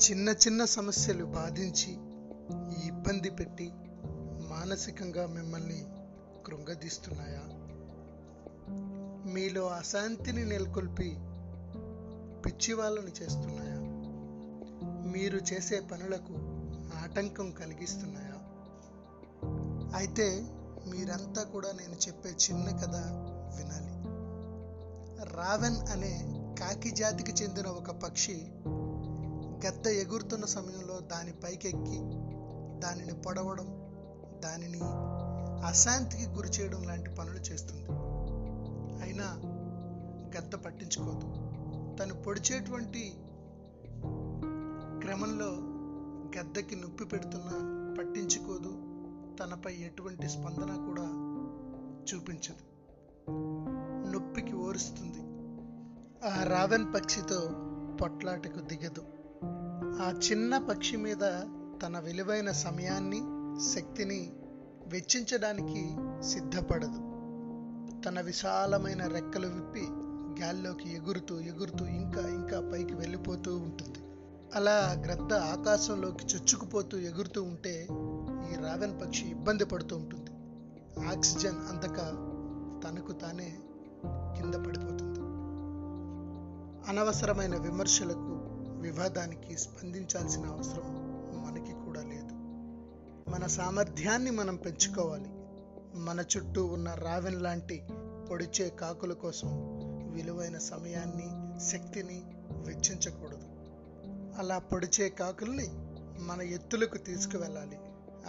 చిన్న చిన్న సమస్యలు బాధించి ఇబ్బంది పెట్టి మానసికంగా మిమ్మల్ని కృంగదీస్తున్నాయా? మీలో అశాంతిని నెలకొల్పి పిచ్చివాళ్ళని చేస్తున్నాయా? మీరు చేసే పనులకు ఆటంకం కలిగిస్తున్నాయా? అయితే మీరంతా కూడా నేను చెప్పే చిన్న కథ వినాలి. రావెన్ అనే కాకి జాతికి చెందిన ఒక పక్షి గద్ద ఎగురుతున్న సమయంలో దాని పైకెక్కి దానిని పొడవడం దానిని అశాంతికి గురి చేయడం లాంటి పనులు చేస్తుంది. అయినా గద్ద పట్టించుకోదు. తను పొడిచేటువంటి క్రమంలో గద్దకి నొప్పి పెడుతున్నా పట్టించుకోదు. తనపై ఎటువంటి స్పందన కూడా చూపించదు. నొప్పికి ఓరుస్తుంది. ఆ రావెన్ పక్షితో పొట్లాటకు దిగదు. ఆ చిన్న పక్షి మీద తన విలువైన సమయాన్ని శక్తిని వెచ్చించడానికి సిద్ధపడదు. తన విశాలమైన రెక్కలు విప్పి గాల్లోకి ఎగురుతూ ఎగురుతూ ఇంకా ఇంకా పైకి వెళ్ళిపోతూ ఉంటుంది. అలా గ్రద్ద ఆకాశంలోకి చొచ్చుకుపోతూ ఎగురుతూ ఉంటే ఈ రావెన్ పక్షి ఇబ్బంది పడుతూ ఉంటుంది. ఆక్సిజన్ అందక తనకు తానే కింద పడిపోతుంది. అనవసరమైన విమర్శలకు వివాదానికి స్పందించాల్సిన అవసరం మనకి కూడా లేదు. మన సామర్థ్యాన్ని మనం పెంచుకోవాలి. మన చుట్టూ ఉన్న రావెన్ లాంటి పొడిచే కాకుల కోసం విలువైన సమయాన్ని శక్తిని వెచ్చించకూడదు. అలా పొడిచే కాకుల్ని మన ఎత్తులకు తీసుకువెళ్ళాలి.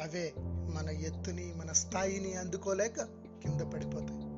అవే మన ఎత్తుని మన స్థాయిని అందుకోలేక కింద పడిపోతాయి.